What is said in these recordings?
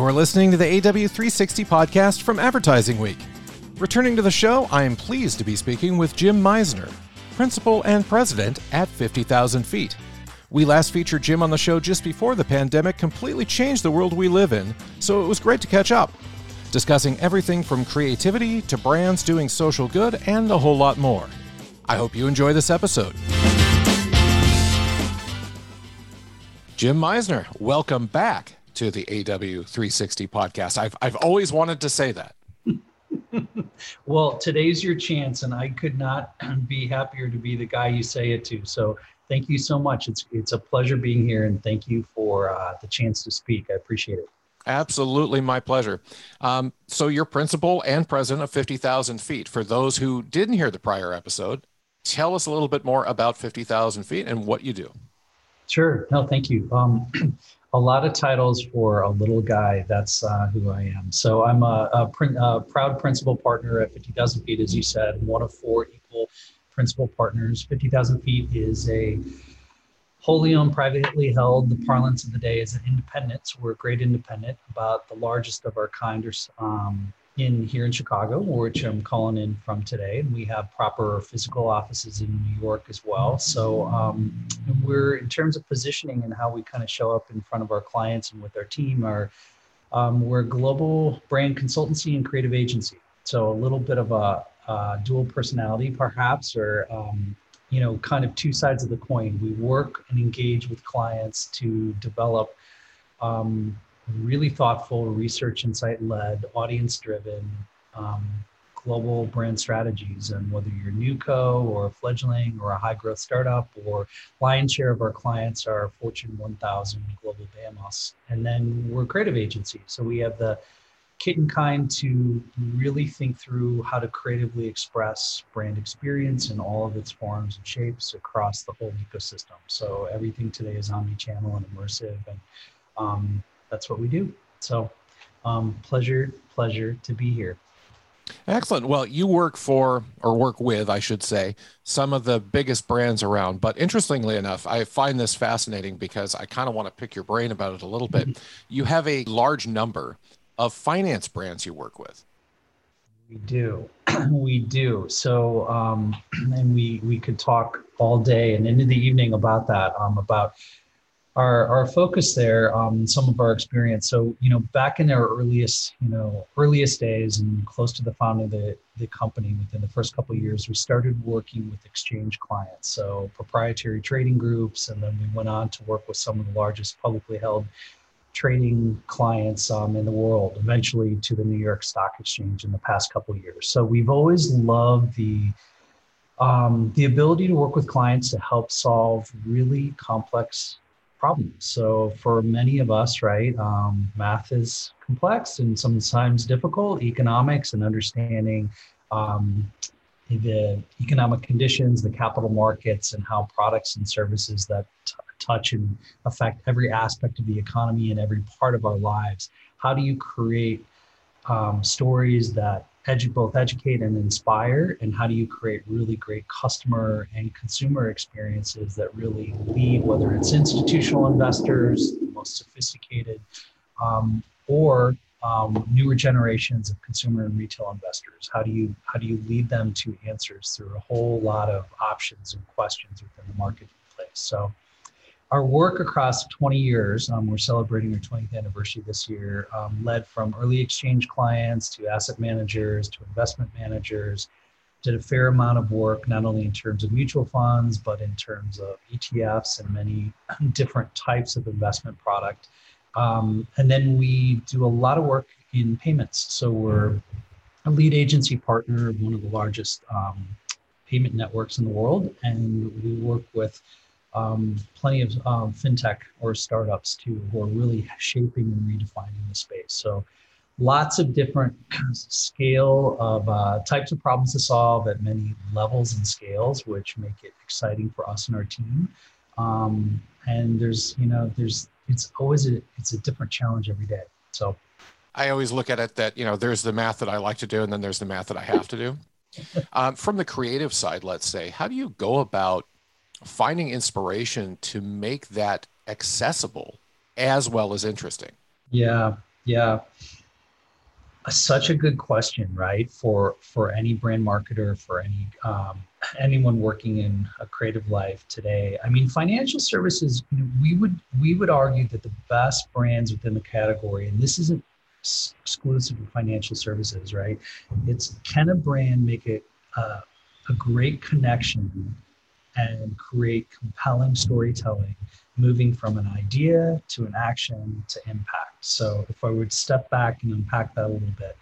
You're listening to the AW360 podcast from Advertising Week. Returning to the show, I am pleased to be speaking with Jim Misener, Principal and President at 50,000 Feet. We last featured Jim on the show just before the pandemic completely changed the world we live in, so it was great to catch up, discussing everything from creativity to brands doing social good and a whole lot more. I hope you enjoy this episode. Jim Misener, welcome back to the AW360 podcast. I've, I've always wanted to say that. well, today's your chance, and I could not be happier to be the guy you say it to. So thank you so much. It's, it's a pleasure being here, and thank you for uh, the chance to speak. I appreciate it. Absolutely, my pleasure. Um, so, you're principal and president of 50,000 Feet. For those who didn't hear the prior episode, tell us a little bit more about 50,000 Feet and what you do. Sure. No, thank you. Um, a lot of titles for a little guy. That's uh, who I am. So I'm a, a, a, proud principal partner at 50,000 feet, as you said, one of four equal principal partners. 50,000 feet is a wholly owned, privately held. The parlance of the day is an independent. So we're a great independent, about the largest of our kind, or um, in here in Chicago, which I'm calling in from today. And we have proper physical offices in New York as well. So um, we're in terms of positioning and how we kind of show up in front of our clients and with our team are um, we're a global brand consultancy and creative agency. So a little bit of a, a dual personality, perhaps, or um, you know, kind of two sides of the coin. We work and engage with clients to develop um, really thoughtful, research insight led, audience driven, um, global brand strategies. And whether you're NewCo or a fledgling or a high growth startup, or lion's share of our clients are Fortune 1000 global BAMOS. And then we're a creative agency. So we have the kit and kind to really think through how to creatively express brand experience in all of its forms and shapes across the whole ecosystem. So everything today is omni-channel and immersive, and um, that's what we do. So, um, pleasure, pleasure to be here. Excellent. Well, you work for, or work with, I should say, some of the biggest brands around. But interestingly enough, I find this fascinating because I kind of want to pick your brain about it a little bit. Mm-hmm. You have a large number of finance brands you work with. We do, we do. So, um, and we we could talk all day and into the evening about that. Um, about our, our focus there um, some of our experience. So you know back in our earliest you know earliest days and close to the founding of the, the company within the first couple of years we started working with exchange clients. So proprietary trading groups and then we went on to work with some of the largest publicly held trading clients um, in the world eventually to the new york stock exchange in the past couple of years. So we've always loved the um, the ability to work with clients to help solve really complex problems. So for many of us, right, um, math is complex and sometimes difficult. Economics and understanding um, the economic conditions, the capital markets, and how products and services that t- touch and affect every aspect of the economy and every part of our lives. How do you create um, stories that edu- both educate and inspire? And how do you create really great customer and consumer experiences that really lead whether it's institutional investors the most sophisticated um, or um, newer generations of consumer and retail investors? How do you how do you lead them to answers through a whole lot of options and questions within the marketplace? So our work across 20 years, um, we're celebrating our 20th anniversary this year, um, led from early exchange clients to asset managers to investment managers. Did a fair amount of work, not only in terms of mutual funds, but in terms of ETFs and many different types of investment product. Um, and then we do a lot of work in payments. So we're a lead agency partner of one of the largest um, payment networks in the world, and we work with um, plenty of um, fintech or startups too who are really shaping and redefining the space. So lots of different scale of uh, types of problems to solve at many levels and scales, which make it exciting for us and our team. Um, and there's, you know, there's, it's always a, it's a different challenge every day. So I always look at it that, you know, there's the math that I like to do, and then there's the math that I have to do. um, from the creative side, let's say, how do you go about finding inspiration to make that accessible as well as interesting? Yeah, yeah such a good question, right? For for any brand marketer, for any um, anyone working in a creative life today. I mean, financial services. You know, we would we would argue that the best brands within the category, and this isn't exclusive to financial services, right? It's can a brand make it uh, a great connection and create compelling storytelling moving from an idea to an action to impact. So if I would step back and unpack that a little bit,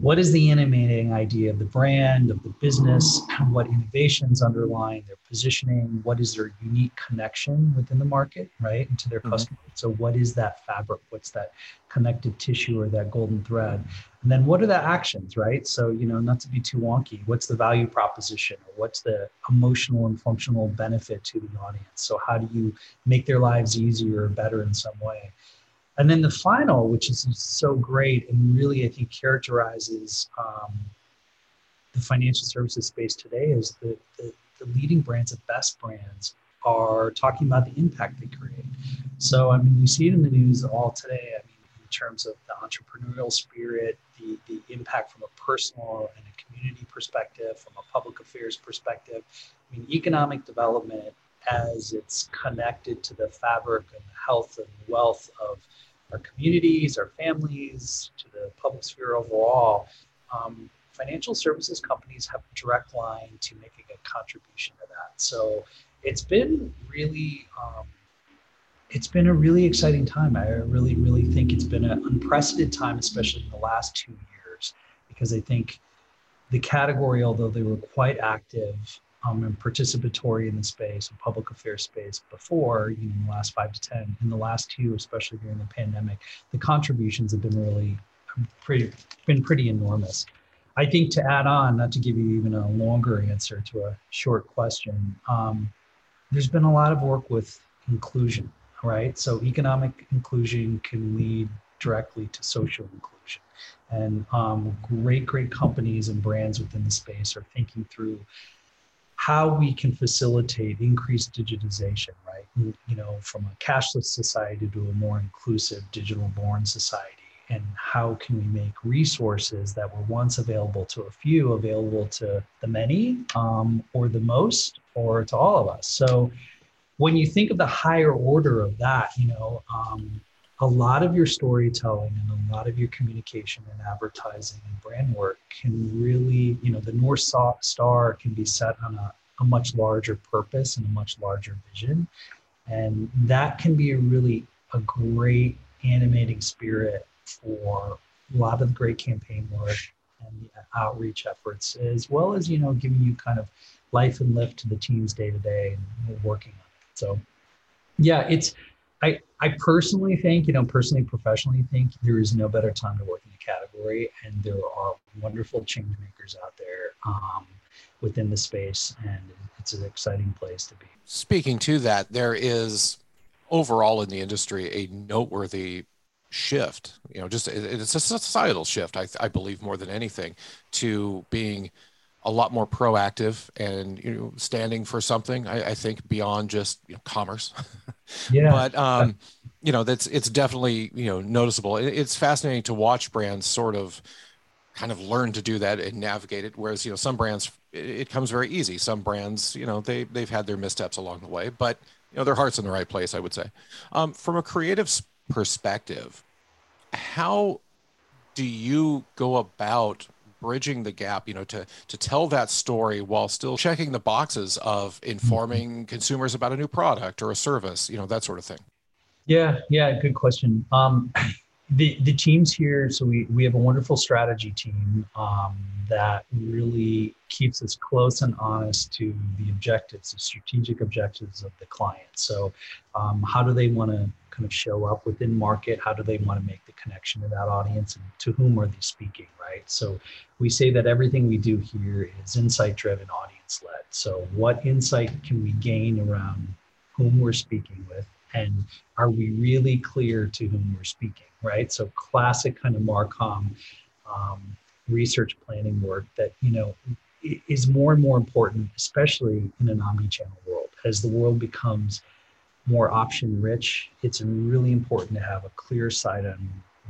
what is the animating idea of the brand, of the business, what innovations underlying their positioning, what is their unique connection within the market, right, and to their mm-hmm. customers. So, what is that fabric? What's that connective tissue or that golden thread? And then, what are the actions, right? So, you know, not to be too wonky, what's the value proposition or what's the emotional and functional benefit to the audience? So, how do you make their lives easier or better in some way? And then the final, which is so great and really, I think, characterizes um, the financial services space today, is the, the, the leading brands, the best brands, are talking about the impact they create. So, I mean, we see it in the news all today. I mean, in terms of the entrepreneurial spirit, the, the impact from a personal and a community perspective, from a public affairs perspective. I mean, economic development as it's connected to the fabric and the health and wealth of our communities, our families, to the public sphere overall, um, financial services companies have a direct line to making a contribution to that. So it's been really, um, it's been a really exciting time. I really, really think it's been an unprecedented time, especially in the last two years, because I think the category, although they were quite active um, and participatory in the space and public affairs space before, you know, in the last five to 10. In the last two, especially during the pandemic, the contributions have been really pretty, been pretty enormous. I think to add on, not to give you even a longer answer to a short question, um, there's been a lot of work with inclusion, right? So economic inclusion can lead directly to social inclusion. And um, great, great companies and brands within the space are thinking through how we can facilitate increased digitization, right? You know, from a cashless society to a more inclusive digital born society. And how can we make resources that were once available to a few available to the many um, or the most or to all of us? So when you think of the higher order of that, you know, um, a lot of your storytelling and a lot of your communication and advertising and brand work can really, you know, the North Star can be set on a, a much larger purpose and a much larger vision. And that can be a really a great animating spirit for a lot of the great campaign work and the outreach efforts, as well as, you know, giving you kind of life and lift to the teams day to day and working on it. So yeah, it's I, I personally think, you know, personally, professionally think there is no better time to work in the category, and there are wonderful change makers out there um, within the space, and it's an exciting place to be. Speaking to that, there is overall in the industry a noteworthy shift. You know, just it's a societal shift, I, I believe, more than anything, to being a lot more proactive and you know standing for something i, I think beyond just you know, commerce. Yeah. But um you know that's it's definitely you know noticeable. It, it's fascinating to watch brands sort of kind of learn to do that and navigate it whereas you know some brands it, it comes very easy. Some brands you know they they've had their missteps along the way but you know their heart's in the right place i would say. Um, from a creative perspective how do you go about bridging the gap, you know, to to tell that story while still checking the boxes of informing mm-hmm. consumers about a new product or a service, you know, that sort of thing? Yeah, yeah, good question. Um, the the teams here so we we have a wonderful strategy team um, that really keeps us close and honest to the objectives the strategic objectives of the client. So um, how do they want to kind of show up within market? How do they want to make the connection to that audience? And to whom are they speaking right? So we say that everything we do here is insight driven audience led so what insight can we gain around whom we're speaking with? And are we really clear to whom we're speaking right? So classic kind of marcom um, research planning work that you know is more and more important especially in an omni-channel world. As the world becomes more option rich it's really important to have a clear sight on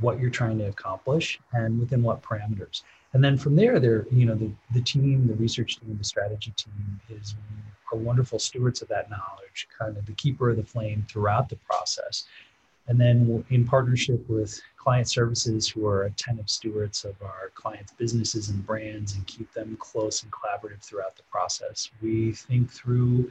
what you're trying to accomplish and within what parameters. And then from there there you know the, the team the research team the strategy team is are wonderful stewards of that knowledge kind of the keeper of the flame throughout the process and then in partnership with client services who are attentive stewards of our clients businesses and brands and keep them close and collaborative throughout the process we think through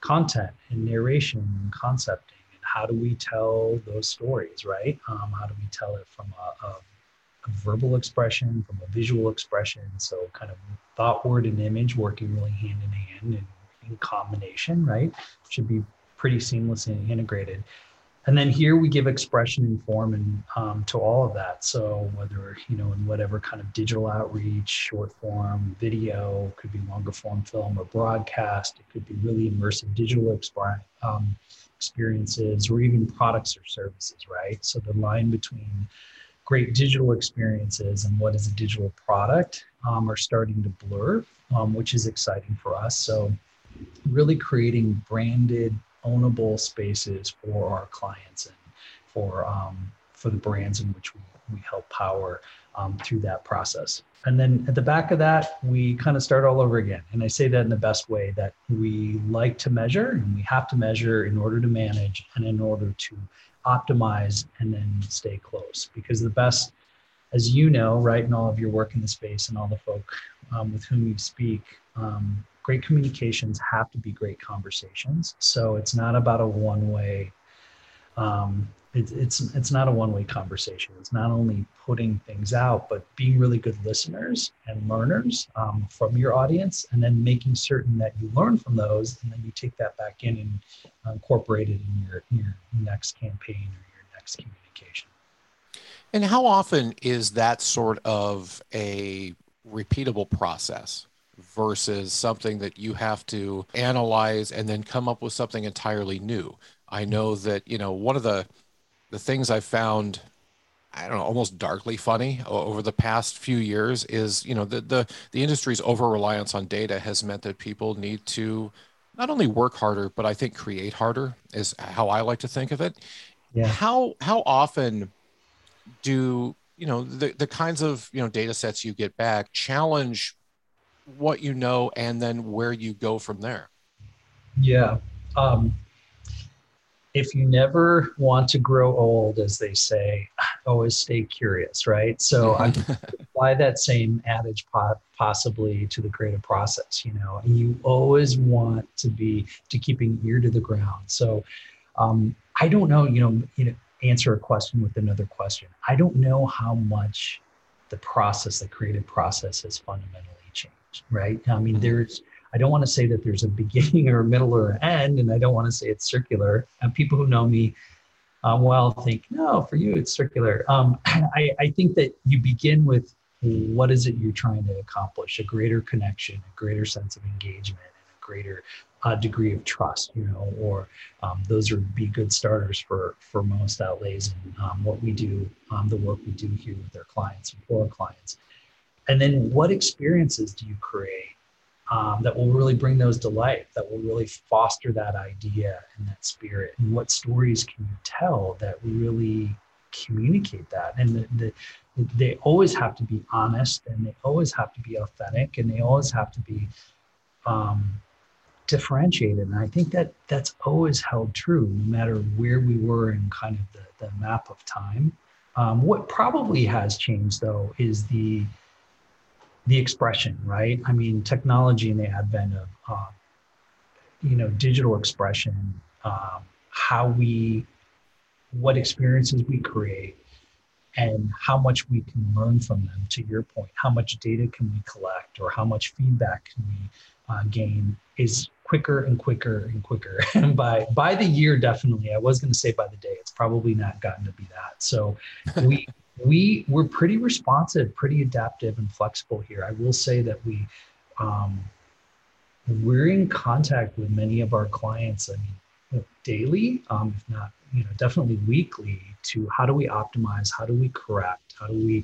content and narration and concepting and how do we tell those stories right? Um, how do we tell it from a, a, a verbal expression from a visual expression? So kind of thought word and image working really hand in hand and in combination right? Should be pretty seamless and integrated and then here we give expression and form and um, to all of that. So whether you know in whatever kind of digital outreach short form video could be longer form film or broadcast it could be really immersive digital um, experiences or even products or services right? So the line between great digital experiences and what is a digital product um, are starting to blur um, which is exciting for us. So really creating branded ownable spaces for our clients and for um, for the brands in which we, we help power um, through that process. And then at the back of that, we kind of start all over again. And I say that in the best way that we like to measure and we have to measure in order to manage and in order to optimize and then stay close. Because the best, as you know, right, in all of your work in the space and all the folk um, with whom you speak, um, great communications have to be great conversations. So it's not about a one way. Um, it, it's it's not a one way conversation. It's not only putting things out, but being really good listeners and learners um, from your audience, and then making certain that you learn from those, and then you take that back in and incorporate it in your your next campaign or your next communication. And how often is that sort of a repeatable process? Versus something that you have to analyze and then come up with something entirely new. I know that, you know, one of the the things I found I don't know, almost darkly funny over the past few years is, you know, the the the industry's over reliance on data has meant that people need to not only work harder, but I think create harder is how I like to think of it. Yeah. How how often do you know the the kinds of you know data sets you get back challenge what you know and then where you go from there. Yeah. Um, if you never want to grow old, as they say, always stay curious, right? So I apply that same adage possibly to the creative process. You know, you always want to be to keeping ear to the ground. So um, I don't know. You know, you know, answer a question with another question. I don't know how much the process, the creative process, has fundamentally right? I mean, there's, I don't want to say that there's a beginning or a middle or an end, and I don't want to say it's circular. And people who know me um, well think, no, for you, it's circular. Um, I, I think that you begin with what is it you're trying to accomplish? A greater connection, a greater sense of engagement, and a greater uh, degree of trust, you know, or um, those would be good starters for for most outlays and um, what we do, um, the work we do here with our clients and for our clients. And then what experiences do you create um, that will really bring those to life, that will really foster that idea and that spirit? And what stories can you tell that really communicate that? And the, the, they always have to be honest and they always have to be authentic and they always have to be um, differentiated. And I think that that's always held true, no matter where we were in kind of the, the map of time. Um, what probably has changed though is the the expression, right? I mean, technology and the advent of, um, you know, digital expression, um, how we, what experiences we create, and how much we can learn from them to your point how much data can we collect or how much feedback can we uh, gain is quicker and quicker and quicker and by by the year definitely i was going to say by the day it's probably not gotten to be that so we we we're pretty responsive pretty adaptive and flexible here. I will say that we um, we're in contact with many of our clients i mean daily um, if not you know definitely weekly to how do we optimize how do we correct how do we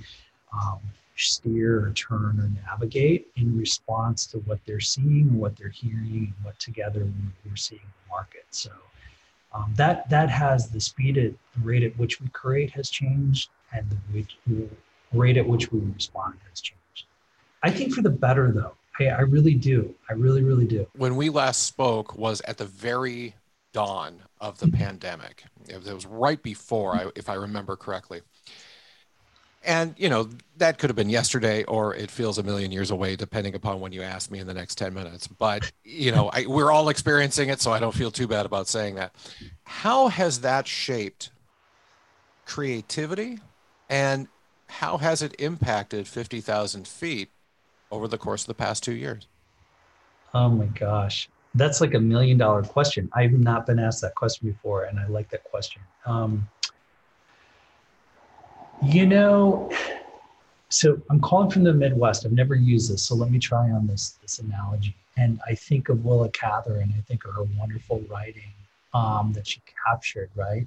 um, steer or turn or navigate in response to what they're seeing what they're hearing and what together we're seeing in the market. So um, that that has the speed at the rate at which we create has changed and the rate at which we respond has changed i think for the better though I, I really do i really really do when we last spoke was at the very dawn of the pandemic. It was right before, I, if I remember correctly. And, you know, that could have been yesterday or it feels a million years away, depending upon when you ask me in the next 10 minutes. But, you know, I, we're all experiencing it, so I don't feel too bad about saying that. How has that shaped creativity and how has it impacted 50,000 feet over the course of the past two years? Oh my gosh that's like a million dollar question. I've not been asked that question before, and I like that question. Um, you know, so I'm calling from the Midwest. I've never used this, so let me try on this this analogy. And I think of Willa Cather, and I think of her wonderful writing um, that she captured, right?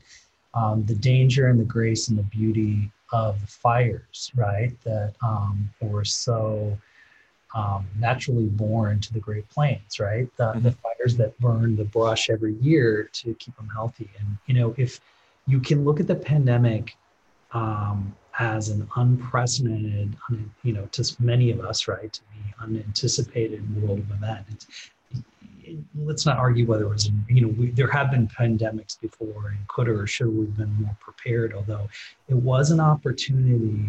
Um, the danger and the grace and the beauty of the fires, right? That um, were so um, naturally born to the Great Plains, right? The, mm-hmm. the fires that burn the brush every year to keep them healthy. And, you know, if you can look at the pandemic um, as an unprecedented, you know, to many of us, right, to be unanticipated world of event. It's, it, let's not argue whether it was, you know, we, there have been pandemics before and could or should we have been more prepared, although it was an opportunity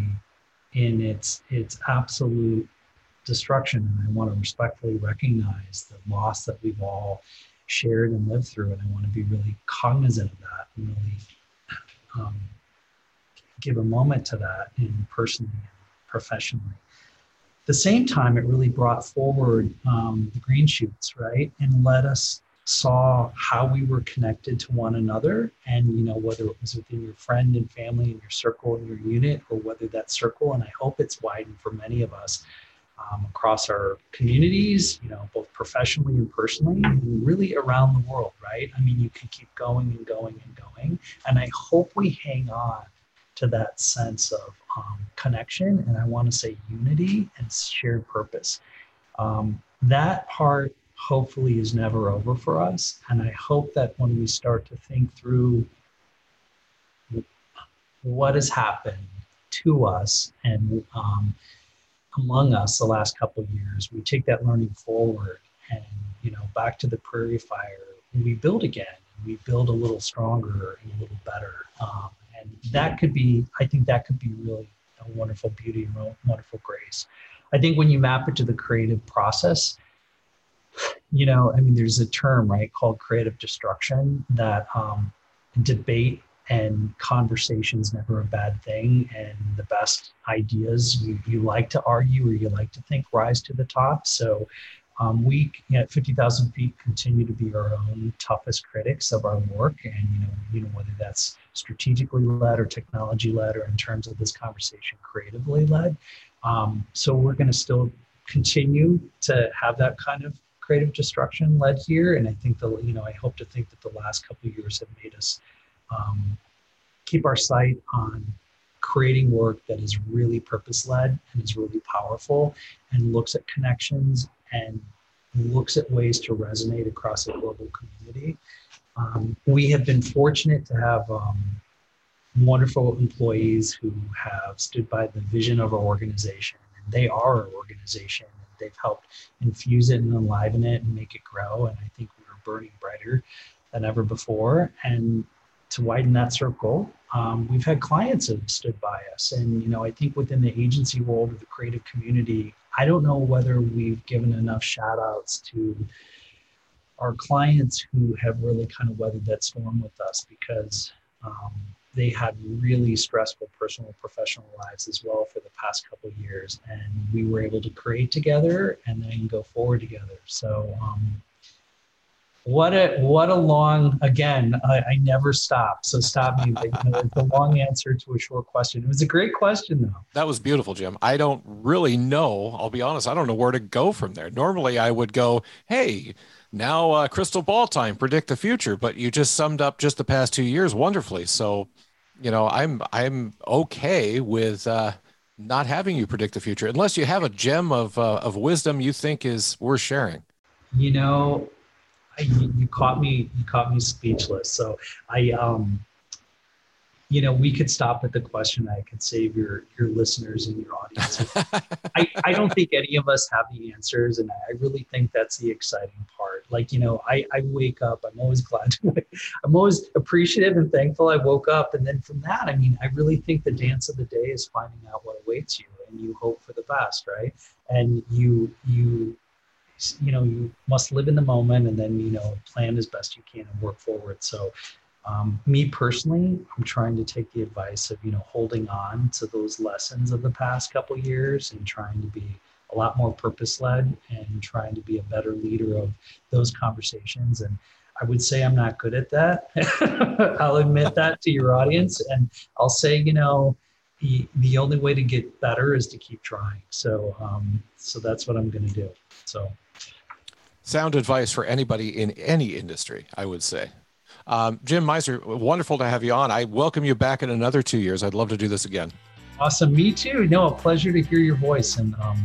in its its absolute destruction. And I want to respectfully recognize the loss that we've all shared and lived through. And I want to be really cognizant of that and really um, give a moment to that in personally and professionally. The same time, it really brought forward um, the green shoots, right? And let us saw how we were connected to one another and you know whether it was within your friend and family and your circle and your unit or whether that circle and i hope it's widened for many of us um, across our communities, you know, both professionally and personally, and really around the world, right? I mean, you can keep going and going and going. And I hope we hang on to that sense of um, connection and I want to say unity and shared purpose. Um, that part hopefully is never over for us. And I hope that when we start to think through what has happened to us and um, among us the last couple of years. We take that learning forward and, you know, back to the prairie fire, we build again. We build a little stronger and a little better. Um, and that could be, I think that could be really a wonderful beauty and wonderful grace. I think when you map it to the creative process, you know, I mean, there's a term, right, called creative destruction that um, debate and conversation's never a bad thing and the best ideas you, you like to argue or you like to think rise to the top so um, we at 50,000 feet continue to be our own toughest critics of our work. And you know you know whether that's strategically led or technology led or in terms of this conversation creatively led um, so we're going to still continue to have that kind of creative destruction led here. And i think the you know i hope to think that the last couple of years have made us um, keep our sight on creating work that is really purpose led and is really powerful and looks at connections and looks at ways to resonate across a global community. Um, we have been fortunate to have um, wonderful employees who have stood by the vision of our organization. And they are our organization. And they've helped infuse it and enliven it and make it grow. And I think we are burning brighter than ever before. And to widen that circle, um, we've had clients that have stood by us. And, you know, I think within the agency world or the creative community, I don't know whether we've given enough shout outs to our clients who have really kind of weathered that storm with us because, um, they had really stressful personal and professional lives as well for the past couple years, and we were able to create together and then go forward together. So. Um, what a what a long again I, I never stop so stop me. It's a long answer to a short question. It was a great question though. That was beautiful jim. I don't really know i'll be honest i don't know where to go from there. Normally i would go hey now uh, crystal ball time predict the future but you just summed up just the past two years wonderfully. So you know i'm i'm okay with uh not having you predict the future unless you have a gem of uh, of wisdom you think is worth sharing. You know you, you caught me you caught me speechless. So i um you know we could stop at the question i could save your your listeners and your audience. I, I don't think any of us have the answers and i really think that's the exciting part. Like you know i i wake up i'm always glad to i'm always appreciative and thankful i woke up. And then from that i mean i really think the dance of the day is finding out what awaits you and you hope for the best right? And you you you know you must live in the moment and then you know plan as best you can and work forward. So um, me personally i'm trying to take the advice of you know holding on to those lessons of the past couple years and trying to be a lot more purpose led and trying to be a better leader of those conversations. And i would say i'm not good at that. I'll admit that to your audience. And i'll say you know the, only way to get better is to keep trying. So um, so that's what i'm going to do. So sound advice for anybody in any industry, I would say. Um, Jim Misener, wonderful to have you on. I welcome you back in another two years. I'd love to do this again. Awesome. Me too. No, a pleasure to hear your voice. And um,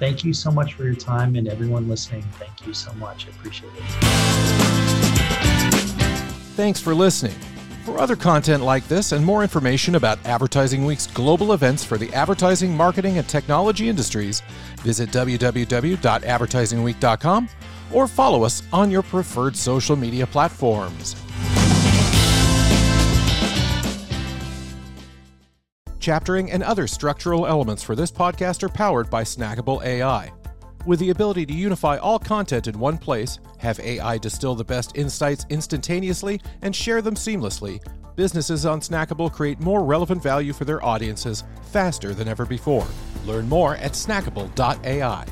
thank you so much for your time and everyone listening. Thank you so much. I appreciate it. Thanks for listening. For other content like this and more information about Advertising Week's global events for the advertising, marketing, and technology industries, visit www.advertisingweek.com or follow us on your preferred social media platforms. Chaptering and other structural elements for this podcast are powered by Snackable AI. With the ability to unify all content in one place, have AI distill the best insights instantaneously, and share them seamlessly, businesses on Snackable create more relevant value for their audiences faster than ever before. Learn more at snackable.ai.